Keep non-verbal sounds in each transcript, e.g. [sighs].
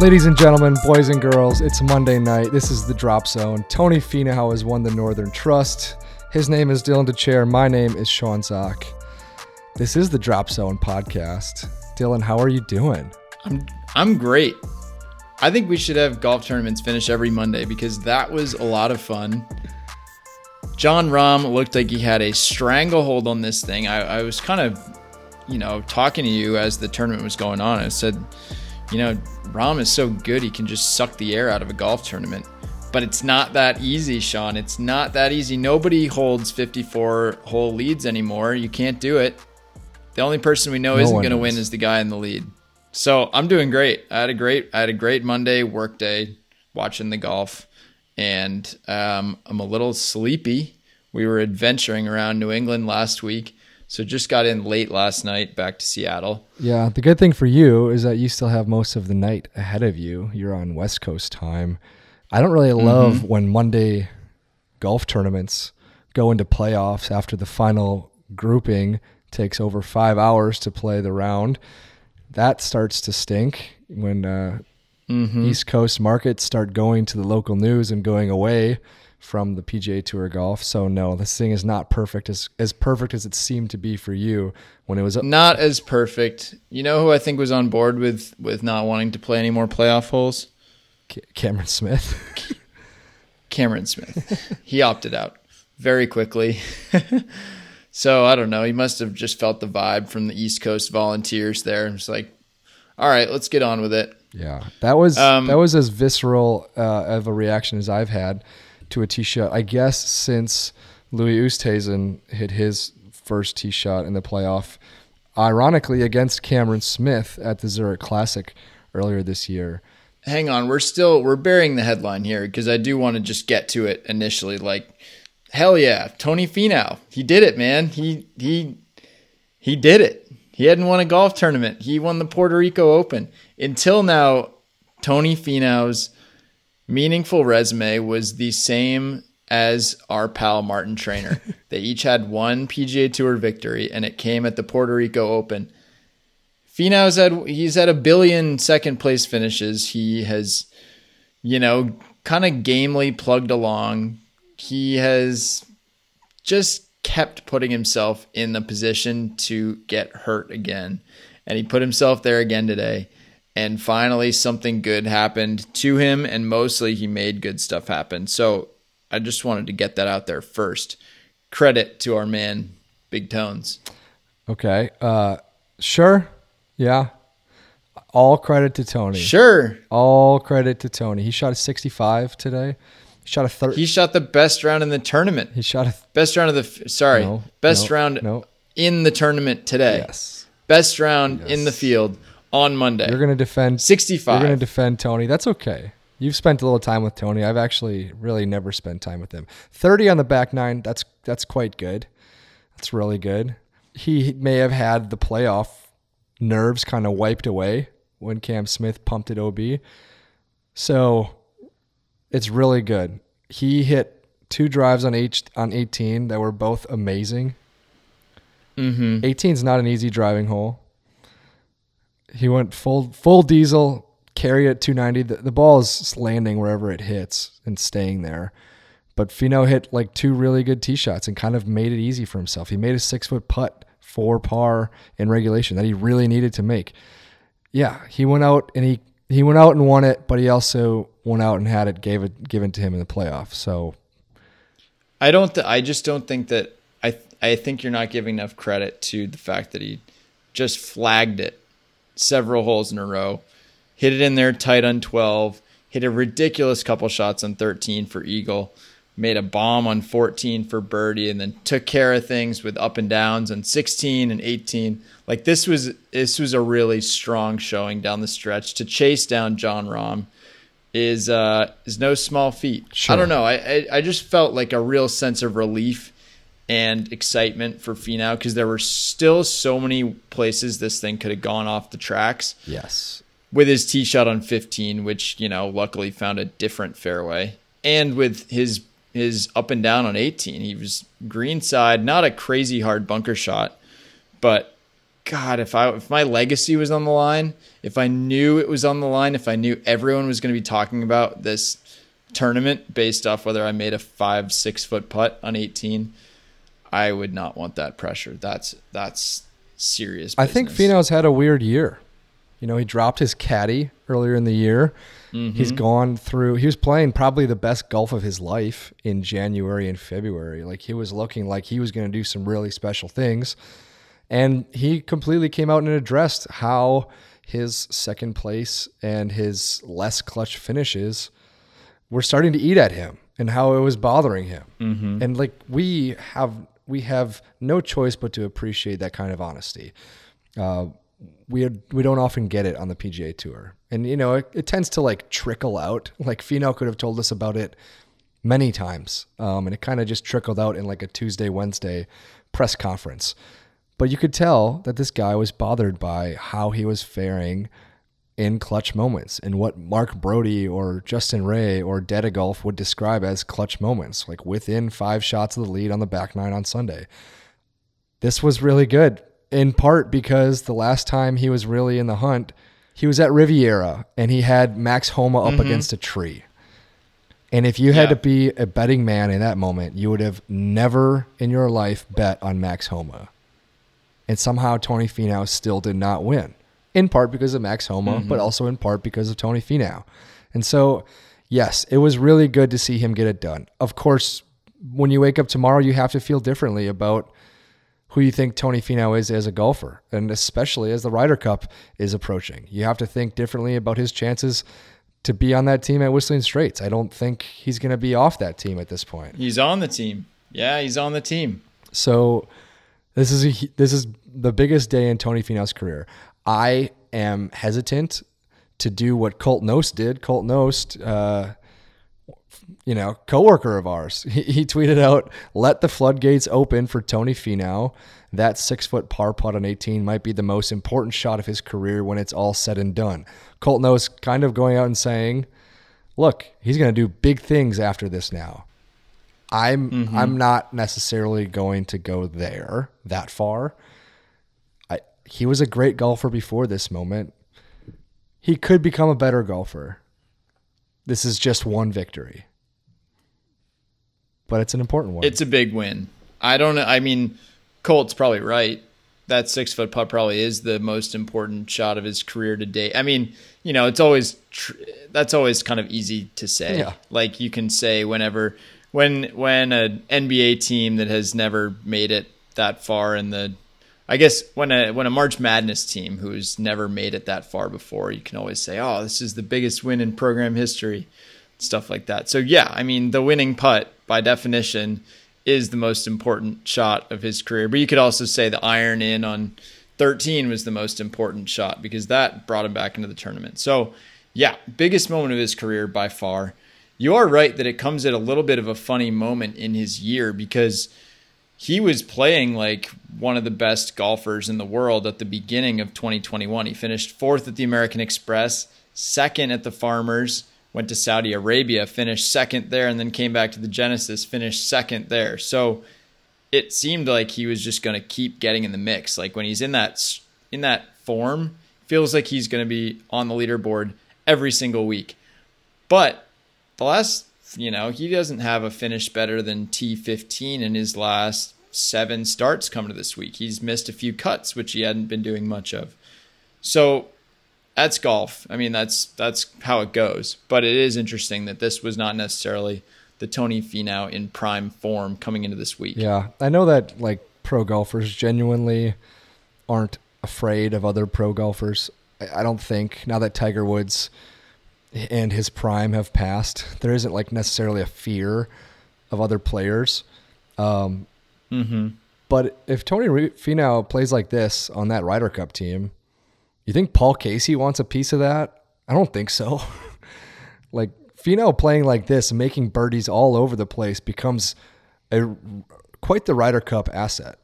Ladies and gentlemen, boys and girls, it's Monday night. This is the Drop Zone. Tony Finau has won the Northern Trust. His name is Dylan Dethier. My name is Sean Zak. This is the Drop Zone podcast. Dylan, how are you doing? I'm I'm great. I think we should have golf tournaments finish every Monday because that was a lot of fun. Jon Rahm looked like he had a stranglehold on this thing. I, I was kind of, you know, talking to you as the tournament was going on. I said, you know, Rahm is so good he can just suck the air out of a golf tournament. But it's not that easy, Sean. It's not that easy. Nobody holds 54 hole leads anymore. You can't do it. The only person we know No isn't going to win is the guy in the lead. So I'm doing great. I had a great I had a great Monday work day watching the golf, and um, I'm a little sleepy. We were adventuring around New England last week, so just got in late last night back to Seattle. Yeah, the good thing for you is that you still have most of the night ahead of you. You're on West Coast time. I don't really love when Monday golf tournaments go into playoffs after the final grouping takes over five hours to play the round. That starts to stink when uh, East Coast markets start going to the local news and going away from the PGA Tour golf. So no, this thing is not perfect as as perfect as it seemed to be for you when it was Not as perfect. You know who I think was on board with with not wanting to play any more playoff holes? Ca- Cameron Smith. [laughs] Cameron Smith. he opted out very quickly. [laughs] so I don't know. He must have just felt the vibe from the East Coast volunteers there. It's like, all right, let's get on with it. Yeah, that was Um, that was as visceral uh, of a reaction as I've had to a tee shot. I guess since Louis Oosthuizen hit his first tee shot in the playoff, ironically against Cameron Smith at the Zurich Classic earlier this year. Hang on, we're still we're burying the headline here because I do want to just get to it initially. Like, hell yeah, Tony Finau, he did it, man. He he he did it. He hadn't won a golf tournament. He won the Puerto Rico Open. Until now, Tony Finau's meaningful resume was the same as our pal Martin Trainer. [laughs] they each had one PGA Tour victory, and it came at the Puerto Rico Open. Finau's had he's had a billion second place finishes. He has, you know, kind of gamely plugged along. He has just kept putting himself in the position to get hurt again. And he put himself there again today. And finally, something good happened to him, and mostly he made good stuff happen. So I just wanted to get that out there first. Credit to our man, Big Tones. Okay, uh, sure, yeah. All credit to Tony. Sure, All credit to Tony. He shot a 65 today. He shot a third. he shot the best round in the tournament. He shot a Best round of the f- sorry, No, best no, round no. in the tournament today. yes. Best round in the Yes. field on Monday. You're gonna defend 65. You're gonna defend Tony. That's okay. You've spent a little time with Tony. I've actually really never spent time with him. Thirty on the back nine. That's that's quite good. That's really good. He may have had the playoff nerves kind of wiped away when Cam Smith pumped it OB. So it's really good. He hit two drives on each on 18 that were both amazing. mm-hmm. 18 is not an easy driving hole. He went full full diesel, carry it 290. The, the ball is landing wherever it hits and staying there. But Finau hit like two really good tee shots and kind of made it easy for himself. He made a six foot putt for par in regulation that he really needed to make. Yeah, he went out and he he went out and won it, but he also went out and had it gave it given to him in the playoff. So I don't. Th- I just don't think that. I. I think you're not giving enough credit to the fact that he just flagged it several holes in a row, hit it in there tight on 12, hit a ridiculous couple shots on 13 for eagle, made a bomb on 14 for birdie, and then took care of things with up and downs on 16 and 18. Like this was this was a really strong showing down the stretch to chase down Jon Rahm is uh is no small feat. Sure. I don't know. I, I I just felt like a real sense of relief and excitement for Finau because there were still so many places this thing could have gone off the tracks. Yes, with his tee shot on 15, which you know luckily found a different fairway, and with his his up and down on 18, he was greenside, not a crazy hard bunker shot, but God, if I if my legacy was on the line, if I knew it was on the line, if I knew everyone was going to be talking about this tournament based off whether I made a five six foot putt on eighteen, I would not want that pressure. That's that's serious. I think business. Finau's had a weird year. You know, he dropped his caddy earlier in the year. He's mm-hmm. gone through. He was playing probably the best golf of his life in January and February. Like he was looking like he was going to do some really special things, and he completely came out and addressed how his second place and his less clutch finishes were starting to eat at him and how it was bothering him. Mm-hmm. And like we have we have no choice but to appreciate that kind of honesty. Uh, we we don't often get it on the PGA Tour, and you know it, it tends to like trickle out. [laughs] Like Finau could have told us about it many times, um, and it kind of just trickled out in like a Tuesday Wednesday press conference. But you could tell that this guy was bothered by how he was faring in clutch moments and what Mark Broadie or Justin Ray or Data Golf would describe as clutch moments, like within five shots of the lead on the back nine on Sunday. This was really good, in part because the last time he was really in the hunt, he was at Riviera and he had Max Homa up mm-hmm. against a tree. And if you had Yeah. to be a betting man in that moment, you would have never in your life bet on Max Homa. And somehow Tony Finau still did not win, in part because of Max Homa, but mm-hmm. also in part because of Tony Finau. And so, yes, it was really good to see him get it done. Of course, when you wake up tomorrow, you have to feel differently about who you think Tony Finau is as a golfer, and especially as the Ryder Cup is approaching. You have to think differently about his chances to be on that team at Whistling Straits. I don't think he's going to be off that team at this point. he's on the team. Yeah, he's on the team. So this is a, this is the biggest day in Tony Finau's career. I am hesitant to do what Colt Knost did. Colt Knost, uh, you know, coworker of ours, [laughs] he, he tweeted out, "Let the floodgates open for Tony Finau. That six foot par putt on 18 might be the most important shot of his career when it's all said and done." Colt Knost kind of going out and saying, "Look, he's going to do big things after this now." I'm I'm not necessarily going to go there that far. He was a great golfer before this moment. He could become a better golfer. This is just one victory. But it's an important one. It's a big win. I don't know. I mean, Colt's probably right. That six foot putt probably is the most important shot of his career to date. I mean, you know, it's always tr- that's always kind of easy to say. Yeah. Like you can say whenever when when an NBA team that has never made it that far in the I guess when a when a March Madness team who's never made it that far before, you can always say, "Oh, this is the biggest win in program history." Stuff like that. So yeah, I mean, the winning putt by definition is the most important shot of his career. But you could also say the iron in on 13 was the most important shot because that brought him back into the tournament. So, yeah, biggest moment of his career by far. You are right that it comes at a little bit of a funny moment in his year because he was playing like one of the best golfers in the world at the beginning of 2021. He finished fourth at the American Express, second at the Farmers, went to Saudi Arabia, finished second there, and then came back to the Genesis, finished second there. So it seemed like he was just going to keep getting in the mix. Like when he's in that in that form, feels like he's going to be on the leaderboard every single week. But the last, you know, he doesn't have a finish better than T15 in his last seven starts coming to this week. He's missed a few cuts, which he hadn't been doing much of. So that's golf. I mean, that's that's how it goes. But it is interesting that this was not necessarily the Tony Finau in prime form coming into this week. yeah, I know that like pro golfers genuinely aren't afraid of other pro golfers. I, I don't think now that Tiger Woods and his prime have passed, there isn't like necessarily a fear of other players. Um, Mm-hmm. But if Tony Finau plays like this on that Ryder Cup team, you think Paul Casey wants a piece of that? I don't think so. [laughs] like Finau playing like this making birdies all over the place becomes a quite the Ryder Cup asset,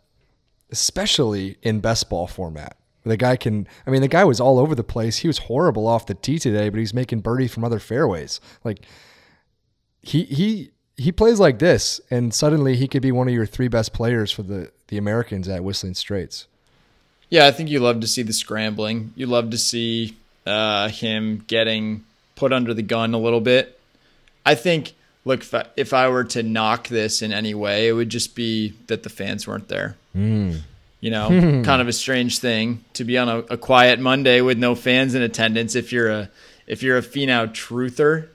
especially in best ball format. The guy can, I mean, the guy was all over the place. He was horrible off the tee today, but he's making birdies from other fairways. Like he he he plays like this, and suddenly he could be one of your three best players for the the Americans at Whistling Straits. Yeah, I think you love to see the scrambling. You love to see uh, him getting put under the gun a little bit. I think, look, if I, if I were to knock this in any way, it would just be that the fans weren't there. Mm. You know, kind of a strange thing to be on a, a, quiet Monday with no fans in attendance. If you're a if you're a Finau truther,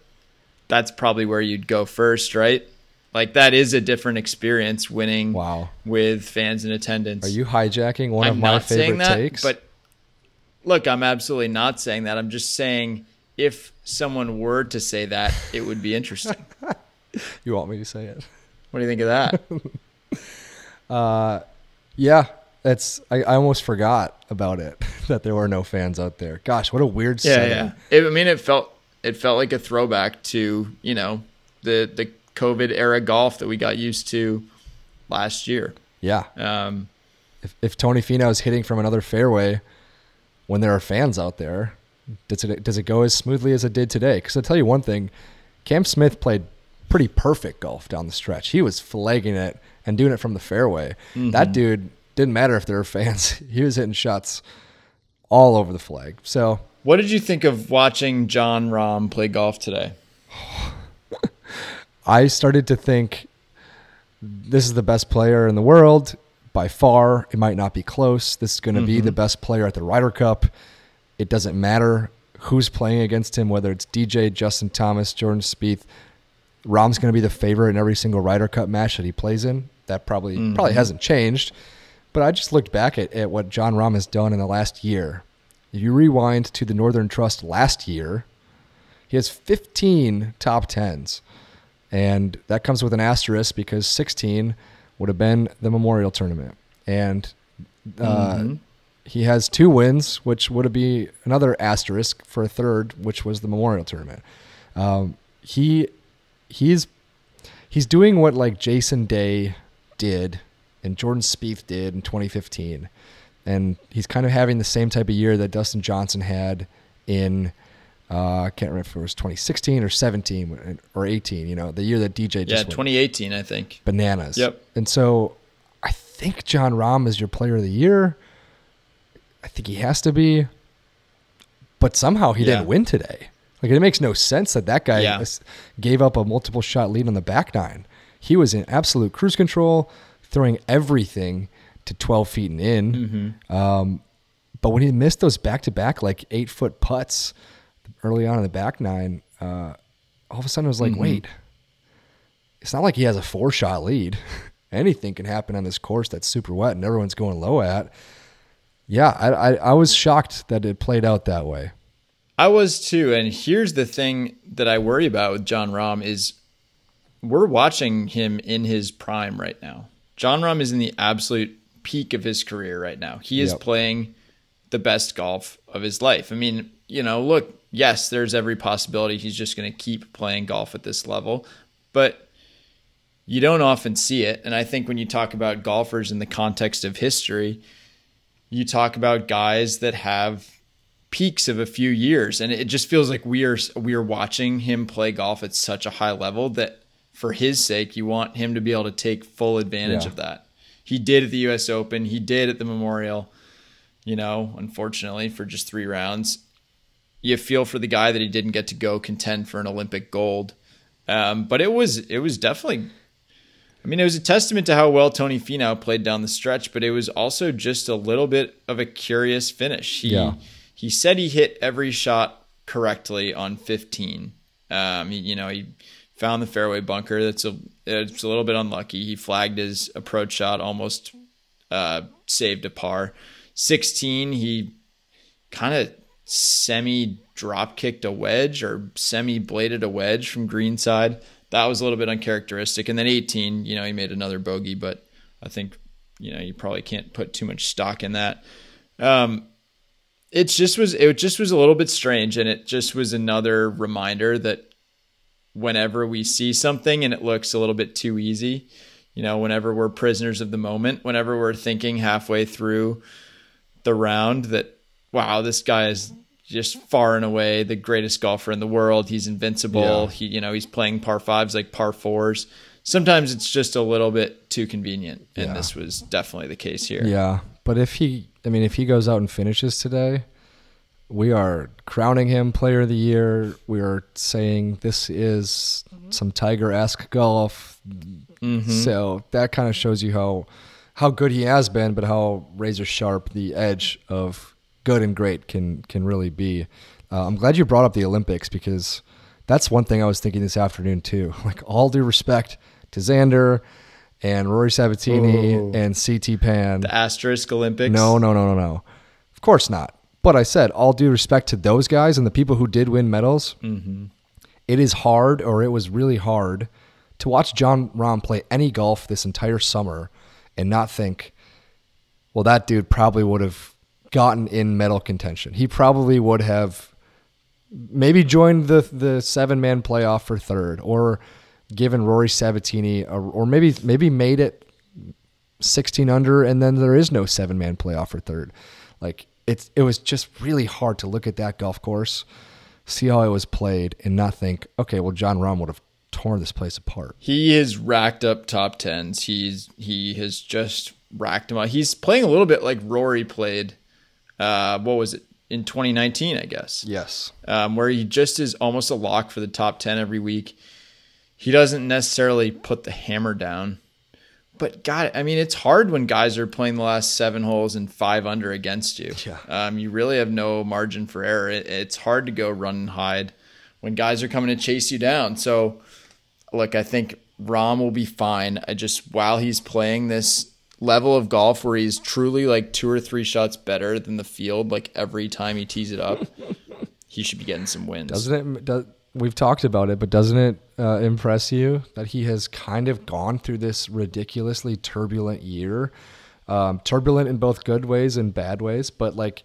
that's probably where you'd go first, right? Like that is a different experience winning wow. with fans in attendance. Are you hijacking one I'm of my not favorite saying that, takes? But look, I'm absolutely not saying that. I'm just saying if someone were to say that, it would be interesting. [laughs] you want me to say it? What do you think of that? [laughs] uh, yeah, it's. I, I almost forgot about it [laughs] that there were no fans out there. Gosh, what a weird. Yeah, setting. yeah. It, I mean, it felt it felt like a throwback to you know the the COVID era golf that we got used to last year. Yeah. Um, if, if Tony Finau is hitting from another fairway when there are fans out there, does it does it go as smoothly as it did today? Because I'll tell you one thing, Cam Smith played pretty perfect golf down the stretch. He was flagging it and doing it from the fairway. Mm-hmm. That dude didn't matter if there were fans. [laughs] he was hitting shots all over the flag. So, what did you think of watching Jon Rahm play golf today? [sighs] I started to think this is the best player in the world by far. It might not be close. This is going to mm-hmm. be the best player at the Ryder Cup. It doesn't matter who's playing against him, whether it's DJ, Justin Thomas, Jordan Spieth. Rahm's going to be the favorite in every single Ryder Cup match that he plays in. That probably mm-hmm. probably hasn't changed. But I just looked back at, at what Jon Rahm has done in the last year. If you rewind to the Northern Trust last year, he has 15 top tens. And that comes with an asterisk because 16 would have been the Memorial Tournament. And uh, mm-hmm. he has two wins, which would be another asterisk for a third, which was the Memorial Tournament. Um, he he's he's doing what like Jason Day did and Jordan Spieth did in 2015, and he's kind of having the same type of year that Dustin Johnson had in uh, I can't remember if it was 2016 or 17 or 18. You know, the year that DJ just yeah 2018 I think bananas. Yep. And so I think Jon Rahm is your Player of the Year. I think he has to be, but somehow he yeah. didn't win today. Like it makes no sense that that guy yeah. gave up a multiple shot lead on the back nine. He was in absolute cruise control, throwing everything to 12 feet and in. Mm-hmm. Um, but when he missed those back to back like eight foot putts early on in the back nine, uh, all of a sudden it was like, mm-hmm. wait, it's not like he has a four shot lead. [laughs] Anything can happen on this course that's super wet and everyone's going low at. Yeah, I, I, I was shocked that it played out that way. I was too. And here's the thing that I worry about with Jon Rahm is we're watching him in his prime right now. Jon Rahm is in the absolute peak of his career right now. He is yep. playing the best golf of his life. I mean, you know, look, yes, there's every possibility he's just going to keep playing golf at this level, but you don't often see it. And I think when you talk about golfers in the context of history, you talk about guys that have peaks of a few years and it just feels like we are we are watching him play golf at such a high level that for his sake you want him to be able to take full advantage yeah. of that. He did at the US Open, he did at the Memorial, you know, unfortunately for just 3 rounds you feel for the guy that he didn't get to go contend for an Olympic gold. Um, but it was it was definitely I mean, it was a testament to how well Tony Finau played down the stretch, but it was also just a little bit of a curious finish. He yeah. he said he hit every shot correctly on 15. Um, he, you know, he found the fairway bunker. That's a it's a little bit unlucky. He flagged his approach shot, almost uh, saved a par. 16, he kind of semi drop kicked a wedge or semi bladed a wedge from greenside. That was a little bit uncharacteristic. And then 18, you know, he made another bogey, but I think, you know, you probably can't put too much stock in that. Um, it just was it just was a little bit strange and it just was another reminder that whenever we see something and it looks a little bit too easy, you know, whenever we're prisoners of the moment, whenever we're thinking halfway through the round that wow, this guy is just far and away the greatest golfer in the world. He's invincible. Yeah. He, you know, he's playing par fives like par fours. Sometimes it's just a little bit too convenient, and yeah. this was definitely the case here. Yeah, but if he I mean, if he goes out and finishes today, we are crowning him player of the year. We are saying this is some Tiger esque golf. Mm-hmm. So that kind of shows you how how good he has been, but how razor sharp the edge of good and great can can really be. Uh, I'm glad you brought up the Olympics because that's one thing I was thinking this afternoon too. [laughs] Like all due respect to Xander and Rory Sabatini Ooh. and CT Pan. The asterisk Olympics. No, no, no, no, no. Of course not. But I said, all due respect to those guys and the people who did win medals, mm-hmm. it is hard, or it was really hard, to watch Jon Rahm play any golf this entire summer and not think, well, that dude probably would have gotten in medal contention. He probably would have maybe joined the the seven man playoff for third, or given Rory Sabatini, a, or maybe maybe made it 16 under and then there is no seven man playoff for third. Like it's it was just really hard to look at that golf course, see how it was played and not think, okay, well Jon Rahm would have torn this place apart. He has racked up top tens. He's he has just racked them up. He's playing a little bit like Rory played. Uh, what was it in 2019? I guess. Yes. um, where he just is almost a lock for the top 10 every week. He doesn't necessarily put the hammer down. But God, I mean, it's hard when guys are playing the last seven holes and five under against you. Yeah. Um, you really have no margin for error. It, it's hard to go run and hide when guys are coming to chase you down. So, look, I think Rahm will be fine. I just while he's playing this level of golf where he's truly like two or three shots better than the field, like every time he tees it up, [laughs] he should be getting some wins. Doesn't it? Does, we've talked about it, but doesn't it uh, impress you that he has kind of gone through this ridiculously turbulent year? Um, turbulent in both good ways and bad ways, but like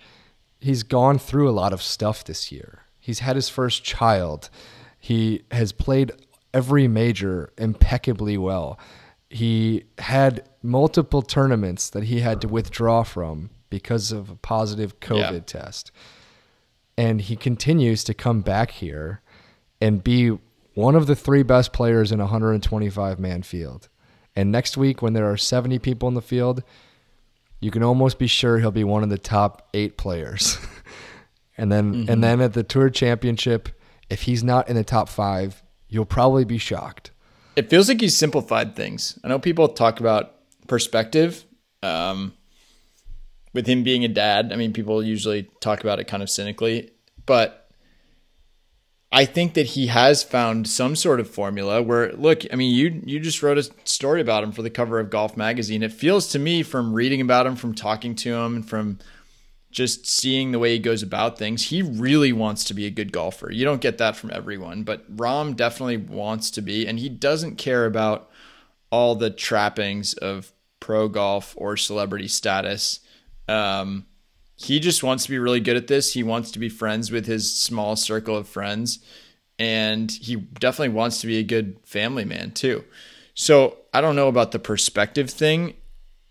he's gone through a lot of stuff this year. He's had his first child. He has played every major impeccably well. He had multiple tournaments that he had to withdraw from because of a positive COVID Yeah. test and he continues to come back here and be one of the three best players in a 125 man field. And next week, when there are 70 people in the field, you can almost be sure he'll be one of the top eight players. [laughs] and then, and then at the Tour Championship, if he's not in the top five, you'll probably be shocked. It feels like he's simplified things. I know people talk about perspective. Um, with him being a dad, I mean, people usually talk about it kind of cynically, but I think that he has found some sort of formula where, look, I mean, you you just wrote a story about him for the cover of Golf Magazine. It feels to me from reading about him, from talking to him, and from just seeing the way he goes about things, he really wants to be a good golfer. You don't get that from everyone, but Rahm definitely wants to be, and he doesn't care about all the trappings of pro golf or celebrity status. Um, he just wants to be really good at this. He wants to be friends with his small circle of friends, and he definitely wants to be a good family man too. So I don't know about the perspective thing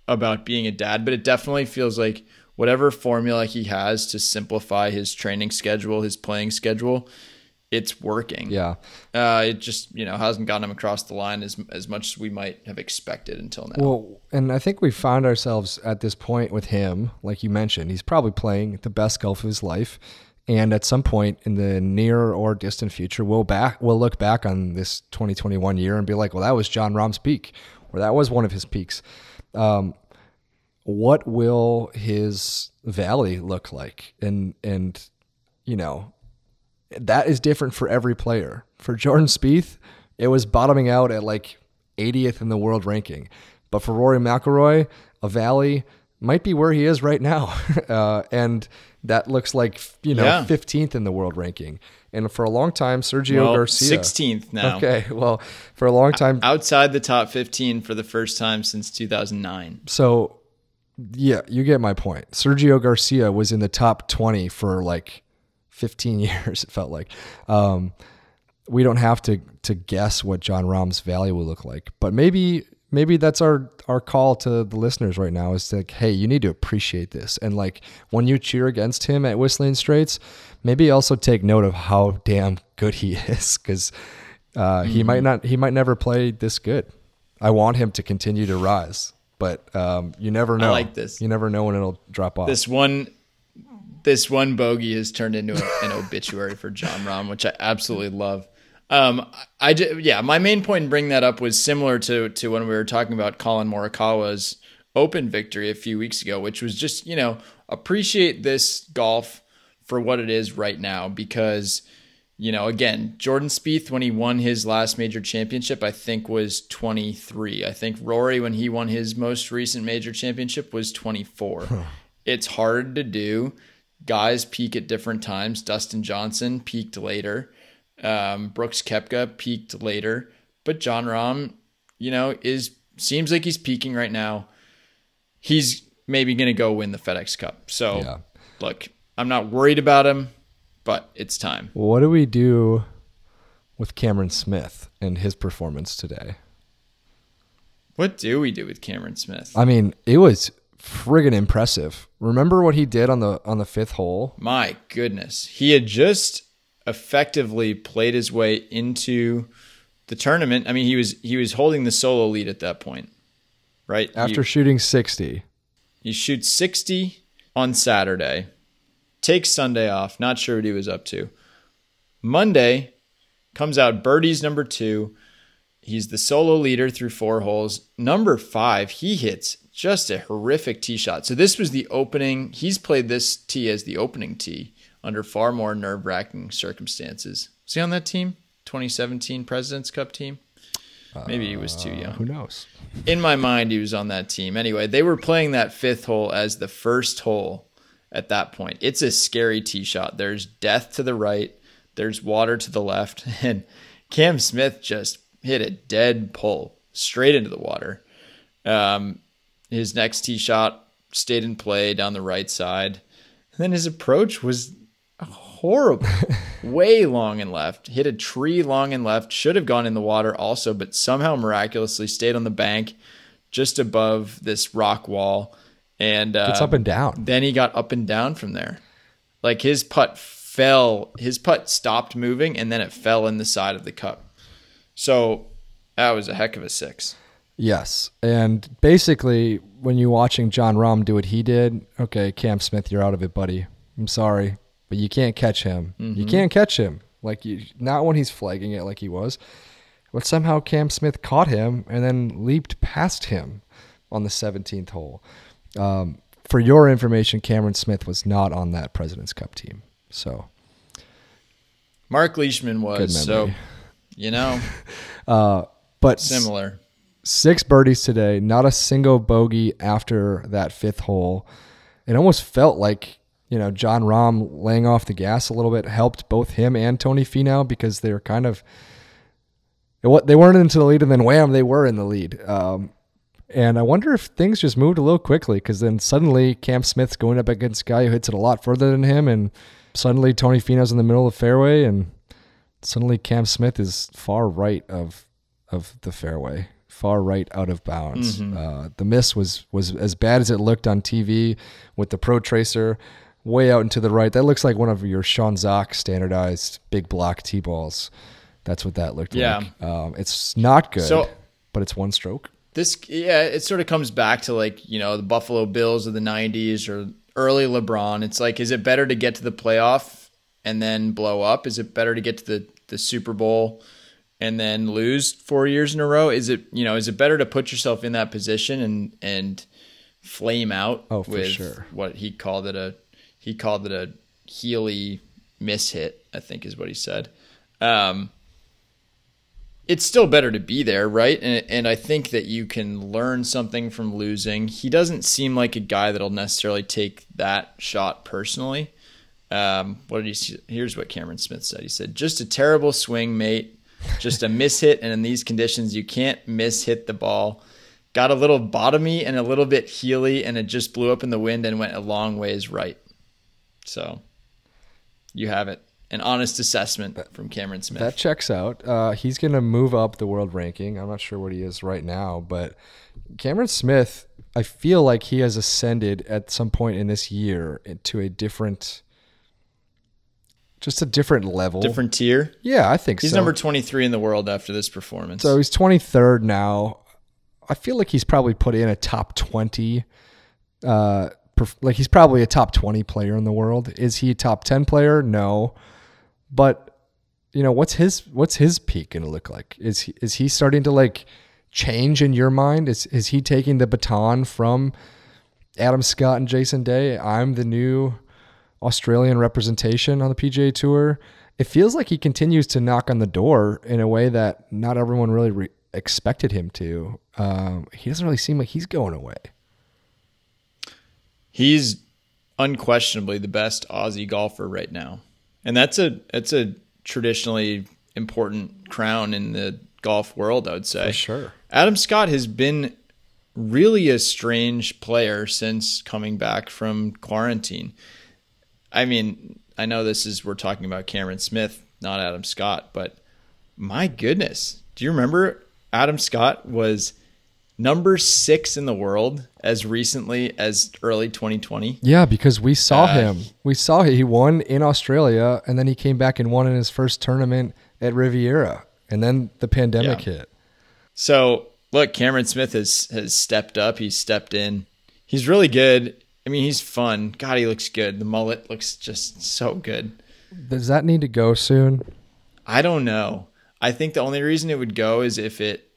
about being a dad, but it definitely feels like whatever formula he has to simplify his training schedule, his playing schedule, it's working. Yeah. Uh, it just you know hasn't gotten him across the line as as much as we might have expected until now. Well, and I think we found ourselves at this point with him, like you mentioned, he's probably playing the best golf of his life. And at some point in the near or distant future, we'll back we'll look back on this 2021 year and be like, well, that was Jon Rahm's peak, or that was one of his peaks. Um, what will his valley look like? And and you know, that is different for every player. For Jordan Spieth, it was bottoming out at like 80th in the world ranking. But for Rory McIlroy, a valley might be where he is right now, [laughs] uh, and that looks like you know Yeah. 15th in the world ranking. And for a long time, Sergio well, Garcia. 16th now. Okay, well, for a long time, Outside the top 15 for the first time since 2009. so yeah, you get my point. Sergio Garcia was in the top 20 for like 15 [laughs] years, it felt like. Um, we don't have to to guess what Jon Rahm's value will look like, but maybe maybe that's our our call to the listeners right now is like, hey, you need to appreciate this, and like when you cheer against him at Whistling Straits, maybe also take note of how damn good he [laughs] is, because uh, he might not he might never play this good. I want him to continue to rise. but um, you never know. like this. You never know when it'll drop off. This one, this one bogey has turned into a, an obituary for Jon Rahm, which I absolutely love. Um, I ju- yeah, my main point in bringing that up was similar to to when we were talking about Collin Morikawa's Open victory a few weeks ago, which was just you know appreciate this golf for what it is right now because you know again Jordan Spieth when he won his last major championship I think was 23. I think Rory when he won his most recent major championship was 24. It's hard to do. Guys peak at different times. Dustin Johnson peaked later. Um, Brooks Koepka peaked later, but Jon Rahm, you know, is seems like he's peaking right now. He's maybe going to go win the FedEx Cup. So, Yeah. look, I'm not worried about him, but it's time. what do we do with Cameron Smith and his performance today? What do we do with Cameron Smith? I mean, it was friggin' impressive. Remember what he did on the on the fifth hole? My goodness. He had just effectively played his way into the tournament. I mean, he was he was holding the solo lead at that point. Right? After shooting 60. He shoots 60 on Saturday, takes Sunday off, not sure what he was up to. Monday comes out birdies number two. He's the solo leader through four holes. Number five, he hits just a horrific tee shot. So this was the opening. He's played this tee as the opening tee under far more nerve wracking circumstances. Was he on that team? 2017 President's Cup team? Maybe he was too young Who knows? in my mind he was on that team anyway they were playing that fifth hole as the first hole at that point it's a scary tee shot there's death to the right there's water to the left [laughs] and cam smith just hit a dead pull straight into the water um, his next tee shot stayed in play down the right side. And then his approach was horrible. [laughs] Way long and left. Hit a tree long and left. Should have gone in the water also but somehow miraculously stayed on the bank just above this rock wall. And uh, It's up and down. then he got up and down from there. Like his putt fell his putt stopped moving and then it fell in the side of the cup. So that was a heck of a six Yes. And basically, when you're watching Jon Rahm do what he did, okay, Cam Smith, you're out of it, buddy. I'm sorry, but you can't catch him. You can't catch him. Like you, not when he's flagging it like he was. But somehow Cam Smith caught him and then leaped past him on the 17th hole. Um, for your information, Cameron Smith was not on that President's Cup team. So, Marc Leishman was so you know [laughs] uh, but similar six birdies today, not a single bogey after that fifth hole. It almost felt like, you know, Jon Rahm laying off the gas a little bit helped both him and Tony Finau because they were kind of they weren't into the lead and then wham, they were in the lead. Um, and I wonder if things just moved a little quickly because then suddenly Cam Smith's going up against a guy who hits it a lot further than him, and suddenly Tony Finau's in the middle of the fairway, and suddenly Cam Smith is far right of of the fairway, far right out of bounds. Uh, the miss was was as bad as it looked on TV with the Pro Tracer way out into the right. That looks like one of your Sean Zak standardized big block tee balls. That's what that looked Yeah. like. Um, it's not good, So- but it's one stroke. this yeah it sort of comes back to like you know the buffalo bills of the 90s or early lebron it's like is it better to get to the playoff and then blow up is it better to get to the the super bowl and then lose four years in a row is it you know is it better to put yourself in that position and and flame out Oh, for with sure. what he called it a he called it a healy miss hit i think is what he said um it's still better to be there, right? And, and I think that you can learn something from losing. He doesn't seem like a guy that'll necessarily take that shot personally. Um, what did he? Here's what Cameron Smith said. He said, "Just a terrible swing, mate. Just a miss hit, and in these conditions, you can't miss hit the ball. Got a little bottomy and a little bit heely, and it just blew up in the wind and went a long ways right. So, you have it. An honest assessment from Cameron Smith. That checks out. Uh, he's going to move up the world ranking. I'm not sure what he is right now, but Cameron Smith, I feel like he has ascended at some point in this year into a different, just a different level. Different tier. Yeah, I think so. He's so. number 23 in the world after this performance. So he's 23rd now. I feel like he's probably put in a top 20 uh perf- like he's probably a top 20 player in the world. Is he a top 10 player? No. But you know, what's his what's his peak going to look like? Is he, is he starting to like change in your mind? Is is he taking the baton from Adam Scott and Jason Day? I'm the new Australian representation on the PGA Tour. It feels like he continues to knock on the door in a way that not everyone really re- expected him to. Um, he doesn't really seem like he's going away. He's unquestionably the best Aussie golfer right now, and that's a that's a traditionally important crown in the golf world. I would say For sure. Adam Scott has been really a strange player since coming back from quarantine. I mean, I know this is we're talking about Cameron Smith, not Adam Scott, but my goodness, do you remember Adam Scott was number six in the world as recently as early 2020? Yeah, because we saw Uh, him. We saw he won in Australia, and then he came back and won in his first tournament at Riviera, and then the pandemic Yeah. hit. So look, Cameron Smith has has stepped up. He's stepped in. He's really good. I mean, he's fun. God, he looks good. The mullet looks just so good. Does that need to go soon? I don't know. I think the only reason it would go is if it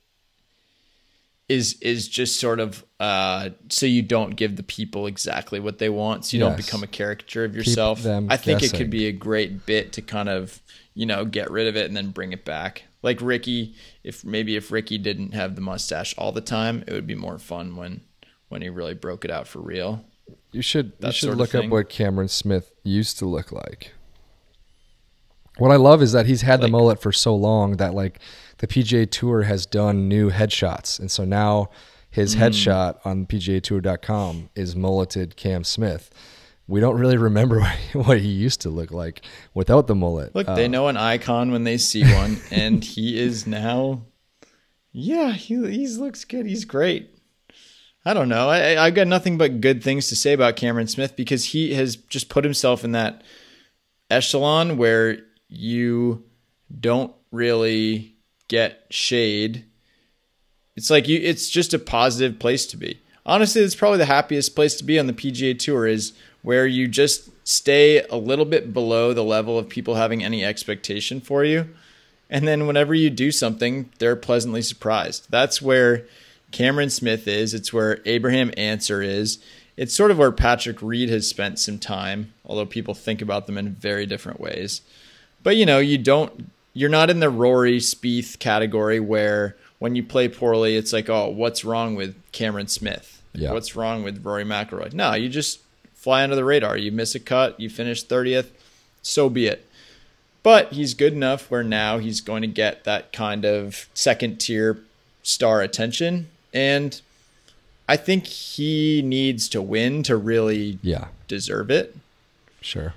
is is just sort of uh, so you don't give the people exactly what they want, so you don't become a caricature of yourself. I think it could be a great bit to kind of you know get rid of it and then bring it back. Like Rickie, if maybe if Rickie didn't have the mustache all the time, it would be more fun when when he really broke it out for real. You should you should look up what Cameron Smith used to look like. What I love is that he's had the mullet for so long that like the PGA Tour has done new headshots, and so now his Hmm. headshot on PGAtour.com is mulleted Cam Smith. We don't really remember [laughs] what he, what he used to look like without the mullet. Look, Uh, they know an icon when they see one, and he is now. Yeah, he he's looks good. He's great. I don't know. I I've got nothing but good things to say about Cameron Smith because he has just put himself in that echelon where you don't really get shade. It's like you. It's just a positive place to be. Honestly, it's probably the happiest place to be on the PGA Tour is where you just stay a little bit below the level of people having any expectation for you. And then whenever you do something, they're pleasantly surprised. That's where Cameron Smith is. It's where Abraham Ancer is. It's sort of where Patrick Reed has spent some time, although people think about them in very different ways. But you know, you don't you're not in the Rory Spieth category where when you play poorly, it's like, oh, what's wrong with Cameron Smith? Yeah. What's wrong with Rory McIlroy? No, you just fly under the radar. You miss a cut, you finish thirtieth, so be it. But he's good enough where now he's going to get that kind of second tier star attention. And I think he needs to win to really yeah, deserve it. sure,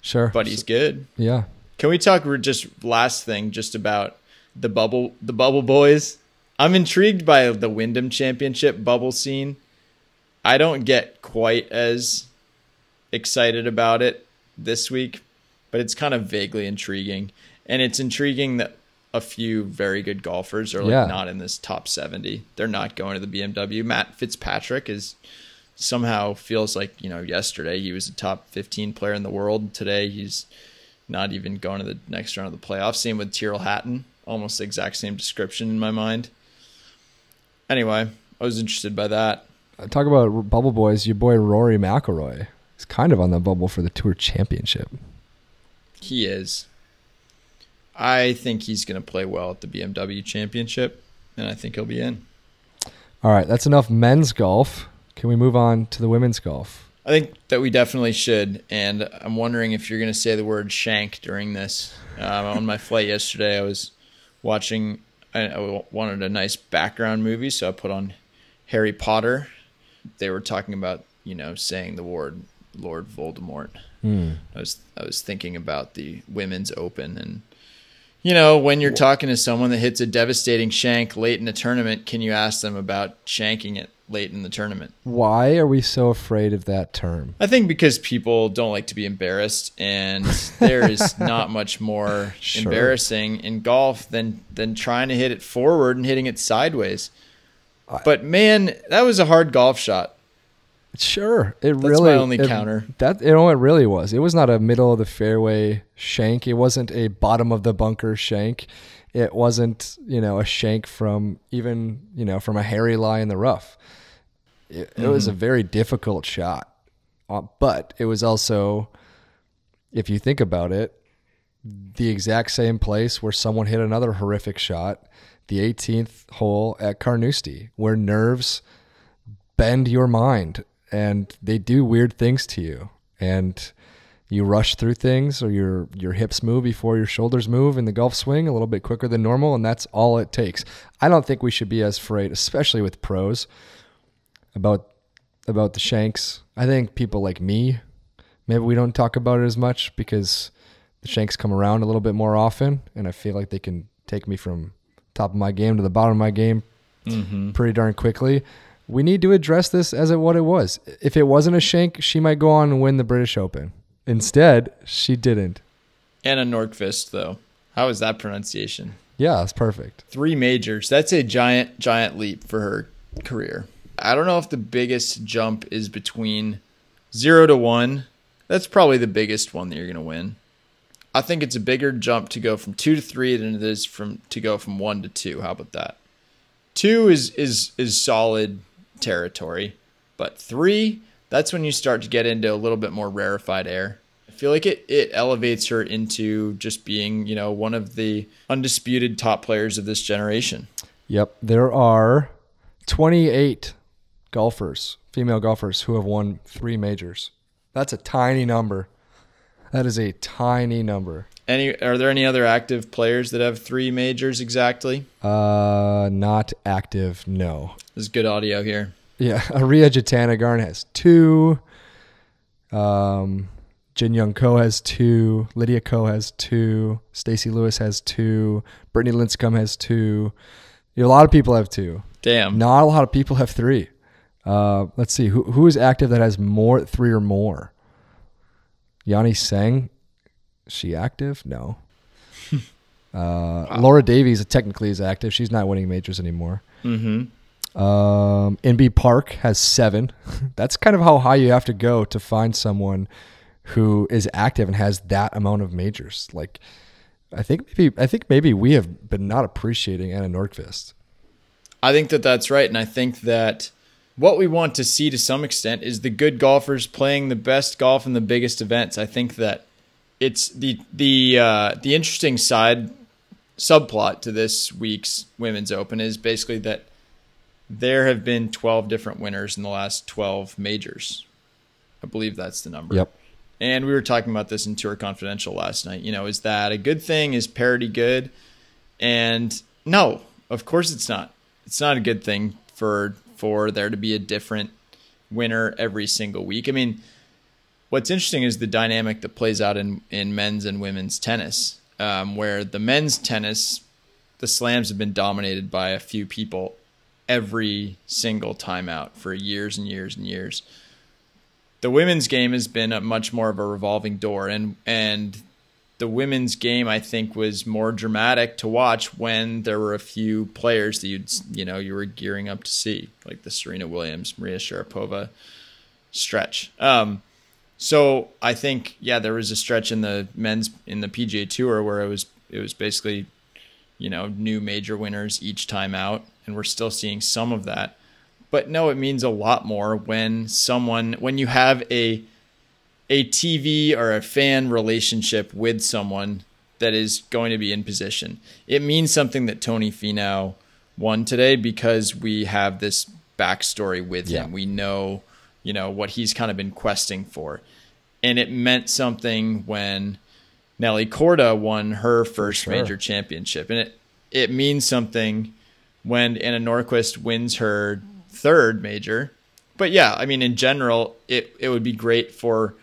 sure. But he's good. yeah. Can we talk just last thing just about the bubble the bubble boys? I'm intrigued by the Wyndham Championship bubble scene. I don't get quite as excited about it this week, but it's kind of vaguely intriguing. And it's intriguing that a few very good golfers are like Yeah. not in this top 70. They're not going to the BMW. Matt Fitzpatrick is somehow feels like, you know, yesterday he was a top 15 player in the world. Today he's not even going to the next round of the playoffs. Same with Tyrrell Hatton, almost the exact same description in my mind. Anyway, I was interested by that. Uh, talk about bubble boys. Your boy Rory McIlroy is kind of on the bubble for the Tour Championship. He is. I think he's going to play well at the BMW Championship, and I think he'll be in. All right, that's enough men's golf. Can we move on to the women's golf? I think that we definitely should, and I'm wondering if you're going to say the word shank during this. Um, on my flight yesterday, I was watching. I, I wanted a nice background movie, so I put on Harry Potter. They were talking about you know saying the word Lord Voldemort. Hmm. I was I was thinking about the women's open and you know when you're talking to someone that hits a devastating shank late in a tournament, can you ask them about shanking it late in the tournament? Why are we so afraid of that term? I think because people don't like to be embarrassed, and there is [laughs] not much more Sure. embarrassing in golf than than trying to hit it forward and hitting it sideways. But man, that was a hard golf shot. Sure, it That's really my only it- counter. That you know, it really was. It was not a middle of the fairway shank. It wasn't a bottom of the bunker shank. It wasn't you know a shank from even you know from a hairy lie in the rough. It, it was a Mm-hmm. very difficult shot, Uh, but it was also, if you think about it, the exact same place where someone hit another horrific shot, the 18th hole at Carnoustie, where nerves bend your mind and they do weird things to you and you rush through things or your your hips move before your shoulders move in the golf swing a little bit quicker than normal and that's all it takes. I don't think we should be as afraid especially with pros about about the shanks. I think people like me maybe we don't talk about it as much because the shanks come around a little bit more often and I feel like they can take me from top of my game to the bottom of my game mm-hmm. pretty darn quickly. We need to address this as it what it was. If it wasn't a shank, she might go on and win the British Open. Instead, she didn't. Anna Nordqvist, though. How is that pronunciation? Yeah, that's perfect. Three majors. That's a giant, giant leap for her career. I don't know if the biggest jump is between zero to one. That's probably the biggest one that you're going to win. I think it's a bigger jump to go from two to three than it is from to go from one to two. How about that? Two is is is solid territory, but three, that's when you start to get into a little bit more rarefied air. I feel like it it elevates her into just being, you know, one of the undisputed top players of this generation. Yep, there are 28 golfers, female golfers, who have won three majors. That's a tiny number. That is a tiny number. Any are there any other active players that have three majors exactly? Uh, not active. No. There's good audio here. Yeah, [laughs] Ariya Jutanugarn has two. Um, Jin Young Ko has two. Lydia Ko has two. Stacy Lewis has two. Brittany Lincicome has two. A lot of people have two. Damn. Not a lot of people have three. Uh, let's see who who is active that has more three or more. Yani Tseng, she active? No. [laughs] uh, Laura Davies technically is active. She's not winning majors anymore. Mm-hmm. Um, Inbee Park has seven. [laughs] That's kind of how high you have to go to find someone who is active and has that amount of majors. Like, I think maybe I think maybe we have been not appreciating Anna Nordqvist. I think that that's right, and I think that what we want to see to some extent is the good golfers playing the best golf in the biggest events. I think that it's the the uh, the interesting side subplot to this week's Women's Open is basically that there have been 12 different winners in the last 12 majors. I believe that's the number. Yep. And we were talking about this in Tour Confidential last night. You know, is that a good thing? Is parity good? And no, of course it's not. It's not a good thing for for there to be a different winner every single week. I mean, what's interesting is the dynamic that plays out in in men's and women's tennis, um, where the men's tennis, the slams have been dominated by a few people every single time out for years and years and years the women's game has been a much more of a revolving door and and the women's game I think was more dramatic to watch when there were a few players that you'd you know you were gearing up to see like the Serena Williams, Maria Sharapova stretch. Um, so I think yeah there was a stretch in the men's in the PGA Tour where it was it was basically you know new major winners each time out and we're still seeing some of that but no, it means a lot more when someone when you have a a TV or a fan relationship with someone that is going to be in position. It means something that Tony Finau won today because we have this backstory with Yeah. him. We know, you know, what he's kind of been questing for. And it meant something when Nelly Korda won her first sure. major championship. And it it means something when Anna Nordqvist wins her third major. But yeah, I mean, in general, it, it would be great for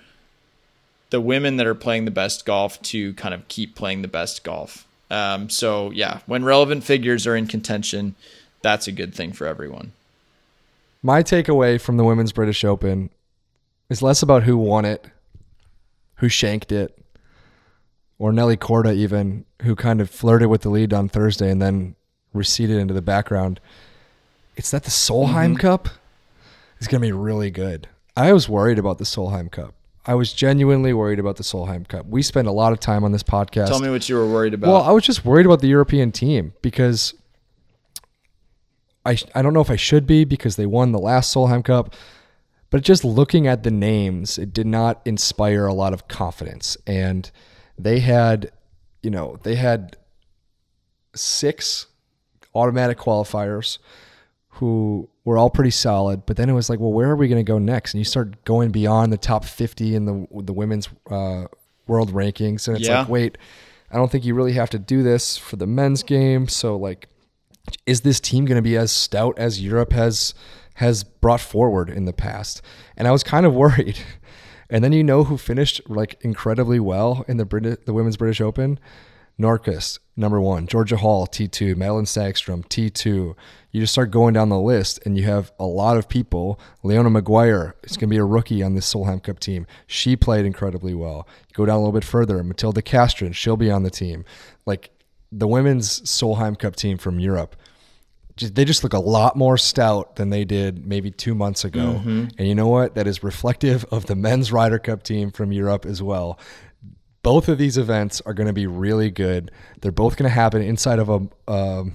the women that are playing the best golf to kind of keep playing the best golf. Um, so yeah, when relevant figures are in contention, that's a good thing for everyone. My takeaway from the Women's British Open is less about who won it, who shanked it, or Nelly Korda even, who kind of flirted with the lead on Thursday and then receded into the background. it's that the Solheim Mm-hmm. Cup is going to be really good. I was worried about the Solheim Cup. I was genuinely worried about the Solheim Cup. We spend a lot of time on this podcast. Tell me what you were worried about. Well, I was just worried about the European team because I I don't know if I should be because they won the last Solheim Cup, but just looking at the names, it did not inspire a lot of confidence. And they had, you know, they had six automatic qualifiers who were all pretty solid. But then it was like, well, where are we going to go next? And you start going beyond the top 50 in the the women's uh, world rankings, and it's Yeah. like, wait, I don't think you really have to do this for the men's game. So like, is this team going to be as stout as Europe has has brought forward in the past? And I was kind of [laughs] worried. And then you know who finished like incredibly well in the Brit- the women's British Open? Nordqvist, number one. Georgia Hall, T2. Madelene Sagström, T2. You just start going down the list, and you have a lot of people. Leona Maguire is going to be a rookie on this Solheim Cup team. She played incredibly well. Go down a little bit further. Matilda Castren, she'll be on the team. Like the women's Solheim Cup team from Europe, just, they just look a lot more stout than they did maybe two months ago. Mm-hmm. And you know what? That is reflective of the men's Ryder Cup team from Europe as well. Both of these events are going to be really good. They're both going to happen inside of a,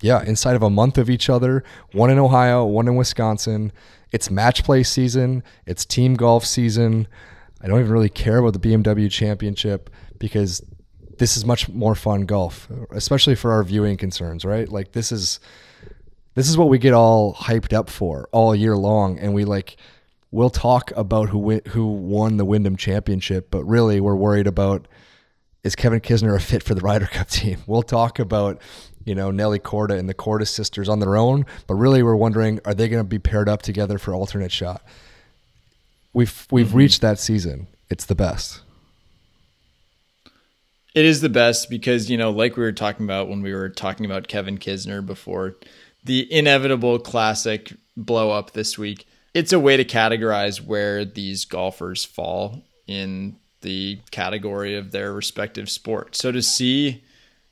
yeah, inside of a month of each other. One in Ohio, one in Wisconsin. It's match play season. It's team golf season. I don't even really care about the BMW Championship because this is much more fun golf, especially for our viewing concerns, right? Like this is this is what we get all hyped up for all year long and we like we'll talk about who who won the Wyndham Championship, but really we're worried about is Kevin Kisner a fit for the Ryder Cup team? [laughs] We'll talk about you know Nelly Korda and the Korda sisters on their own, but really we're wondering are they going to be paired up together for alternate shot? We've we've mm-hmm. reached that season. It's the best. It is the best because, you know, like we were talking about when we were talking about Kevin Kisner before, the inevitable classic blow up this week. It's a way to categorize where these golfers fall in the category of their respective sport. So to see,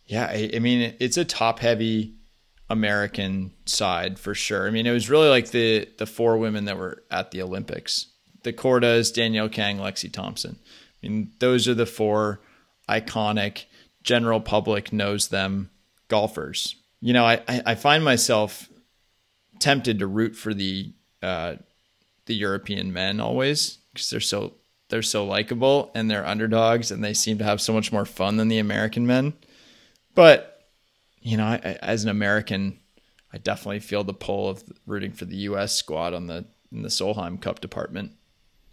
yeah, I, I mean, it's a top heavy American side for sure. I mean, it was really like the the four women that were at the Olympics: the Kordas, Danielle Kang, Lexi Thompson. I mean, those are the four iconic, general public knows them golfers. You know, I I, find myself tempted to root for the uh, the European men always because they're so they're so likable and they're underdogs and they seem to have so much more fun than the American men. But you know, I, I, as an American, I definitely feel the pull of rooting for the U.S. squad on the in the Solheim Cup department.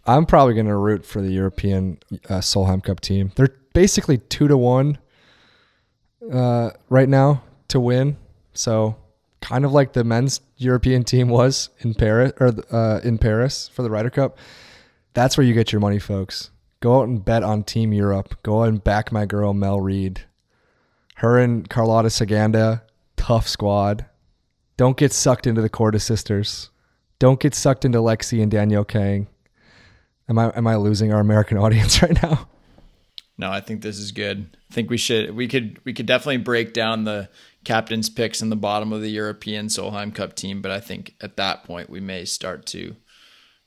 I'm probably going to root for the European uh, Solheim Cup team. They're basically two to one uh, right now to win. So kind of like the men's European team was in Paris or uh, in Paris for the Ryder Cup. That's where you get your money, folks. Go out and bet on Team Europe. Go out and back my girl Mel Reid. Her and Carlota Ciganda, tough squad. Don't get sucked into the Korda sisters. Don't get sucked into Lexi and Danielle Kang. Am I am I losing our American [laughs] audience right now? No, I think this is good. I think we should we could we could definitely break down the captain's picks in the bottom of the European Solheim Cup team, but I think at that point we may start to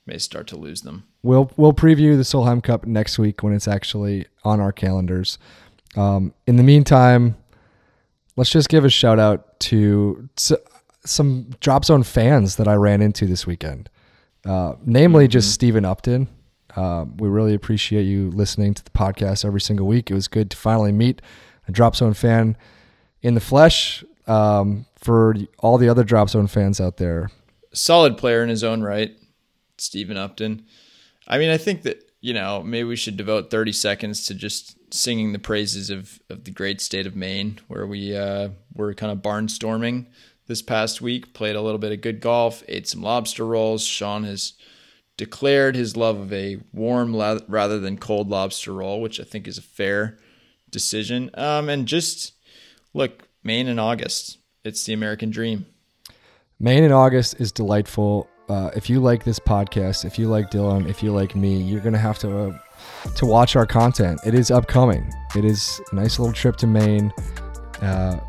may start to lose them. We'll we'll preview the Solheim Cup next week when it's actually on our calendars. Um, in the meantime, let's just give a shout out to s- some Drop Zone fans that I ran into this weekend. Uh, namely, just Stephen Upton. Uh, we really appreciate you listening to the podcast every single week. It was good to finally meet a Drop Zone fan in the flesh. Um, for all the other Drop Zone fans out there, Solid player in his own right, Stephen Upton. I mean, I think that you know maybe we should devote thirty seconds to just singing the praises of of the great state of Maine, where we uh, were kind of barnstorming this past week. Played a little bit of good golf, ate some lobster rolls. Sean has declared his love of a warm rather than cold lobster roll, which I think is a fair decision. Um, and just look, Maine in August, it's the American dream. Maine in August is delightful. Uh, if you like this podcast, if you like Dylan, if you like me, you're gonna have to uh, to watch our content. It is upcoming. It is a nice little trip to Maine, uh,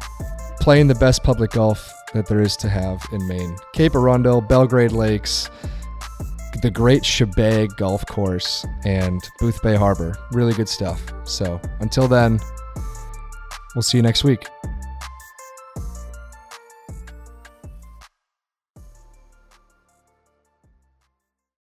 playing the best public golf that there is to have in Maine. Cape Arundel, Belgrade Lakes, the Great Chebeague Golf Course, and Boothbay Harbor. Really good stuff. So until then, we'll see you next week.